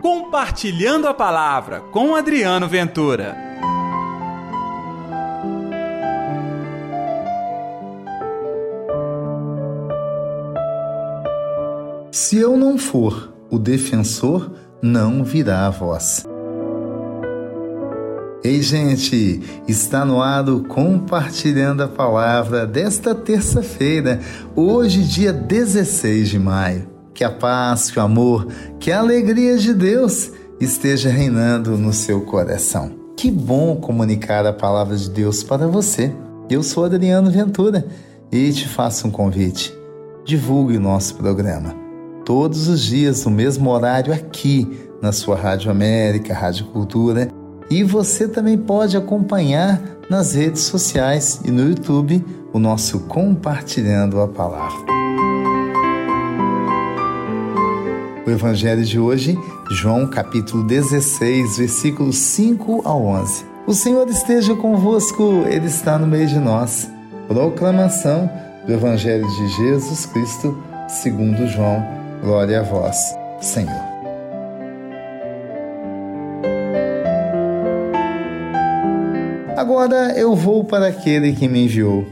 Compartilhando a Palavra com Adriano Ventura. Se eu não for o defensor, não virá a voz. Ei, gente, está no ar o Compartilhando a Palavra desta terça-feira, hoje, dia 16 de maio. Que a paz, que o amor, que a alegria de Deus esteja reinando no seu coração. Que bom comunicar a palavra de Deus para você. Eu sou Adriano Ventura e te faço um convite. Divulgue o nosso programa. Todos os dias, no mesmo horário, aqui na sua Rádio América, Rádio Cultura e você também pode acompanhar nas redes sociais e no YouTube o nosso Compartilhando a Palavra. O Evangelho de hoje, João capítulo 16, versículos 5 ao 11. O Senhor esteja convosco, Ele está no meio de nós. Proclamação do Evangelho de Jesus Cristo, segundo João. Glória a vós, Senhor. Agora eu vou para aquele que me enviou.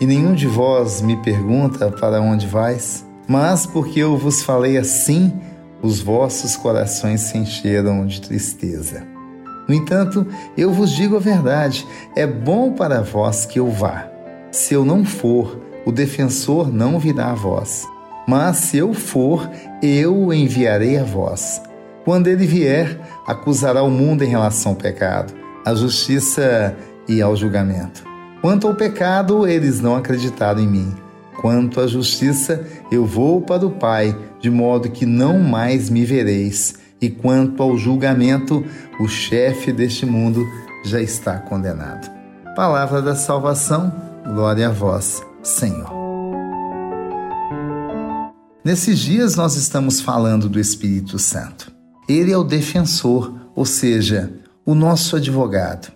E nenhum de vós me pergunta para onde vais, mas porque eu vos falei assim, os vossos corações se encheram de tristeza. No entanto, eu vos digo a verdade: é bom para vós que eu vá. Se eu não for, o defensor não virá a vós. Mas se eu for, eu o enviarei a vós. Quando ele vier, acusará o mundo em relação ao pecado à justiça e ao julgamento. Quanto ao pecado, eles não acreditaram em mim. Quanto à justiça, eu vou para o Pai, de modo que não mais me vereis. E quanto ao julgamento, o chefe deste mundo já está condenado. Palavra da salvação, glória a vós, Senhor. Nesses dias nós estamos falando do Espírito Santo. Ele é o defensor, ou seja, o nosso advogado.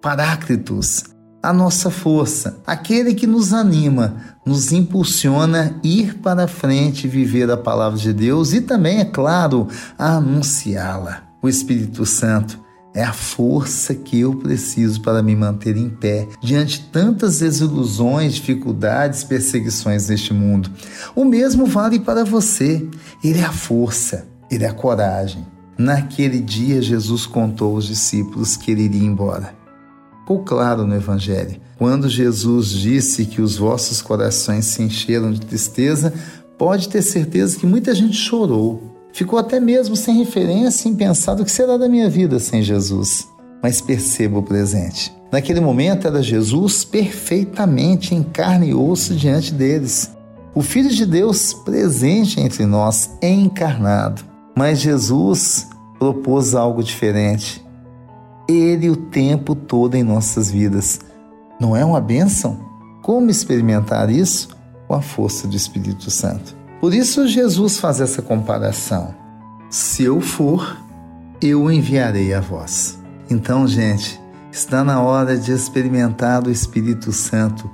Paráclitos, a nossa força, aquele que nos anima, nos impulsiona a ir para frente viver a palavra de Deus e também, é claro, a anunciá-la. O Espírito Santo é a força que eu preciso para me manter em pé diante tantas desilusões, dificuldades, perseguições neste mundo. O mesmo vale para você. Ele é a força, ele é a coragem, Naquele dia, Jesus contou aos discípulos que ele iria embora. Ficou claro no Evangelho. Quando Jesus disse que os vossos corações se encheram de tristeza, pode ter certeza que muita gente chorou. Ficou até mesmo sem referência em pensar do que será da minha vida sem Jesus. Mas perceba o presente. Naquele momento era Jesus perfeitamente em carne e osso diante deles. O Filho de Deus presente entre nós, encarnado. Mas Jesus propôs algo diferente. Ele o tempo todo em nossas vidas. Não é uma bênção? Como experimentar isso? Com a força do Espírito Santo. Por isso Jesus faz essa comparação. Se eu for, eu enviarei a vós. Então, gente, está na hora de experimentar o Espírito Santo.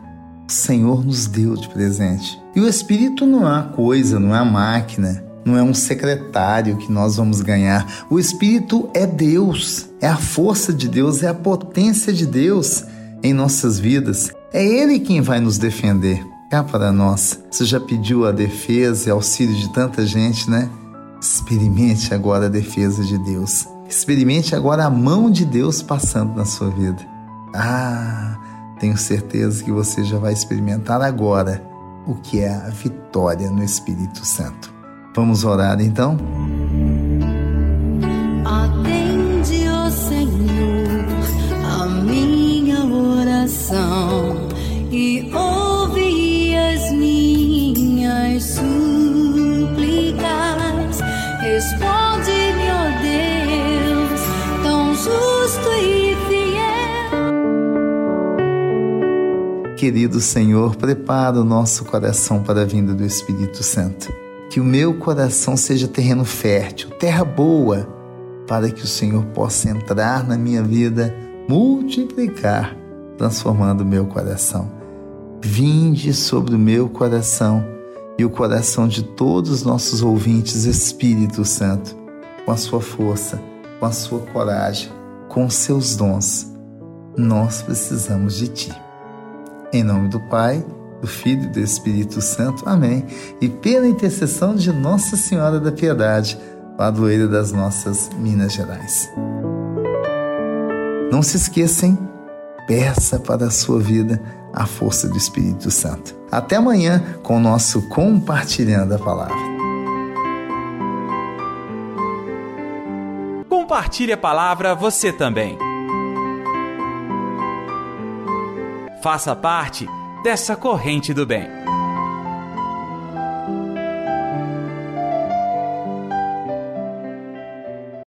O Senhor nos deu de presente. E o Espírito não é uma coisa, não é uma máquina não é um secretário que nós vamos ganhar. O Espírito é Deus, é a força de Deus, é a potência de Deus em nossas vidas. É Ele quem vai nos defender. Cá para nós. Você já pediu a defesa e auxílio de tanta gente, né? Experimente agora a defesa de Deus. Experimente agora a mão de Deus passando na sua vida. Ah, tenho certeza que você já vai experimentar agora o que é a vitória no Espírito Santo. Vamos orar então? Atende, ó Senhor, a minha oração e ouve as minhas súplicas. Responde-me, ó Deus, tão justo e fiel. Querido Senhor, prepara o nosso coração para a vinda do Espírito Santo que o meu coração seja terreno fértil, terra boa, para que o Senhor possa entrar na minha vida, multiplicar, transformando o meu coração. Vinde sobre o meu coração e o coração de todos os nossos ouvintes, Espírito Santo. com a sua força, com a sua coragem, com os seus dons. Nós precisamos de Ti. Em nome do Pai, do Filho e do Espírito Santo. Amém. E pela intercessão de Nossa Senhora da Piedade, padroeira das nossas Minas Gerais. Não se esqueçam, peça para a sua vida a força do Espírito Santo. Até amanhã com o nosso Compartilhando a Palavra. Compartilhe a palavra você também. Faça parte dessa corrente do bem.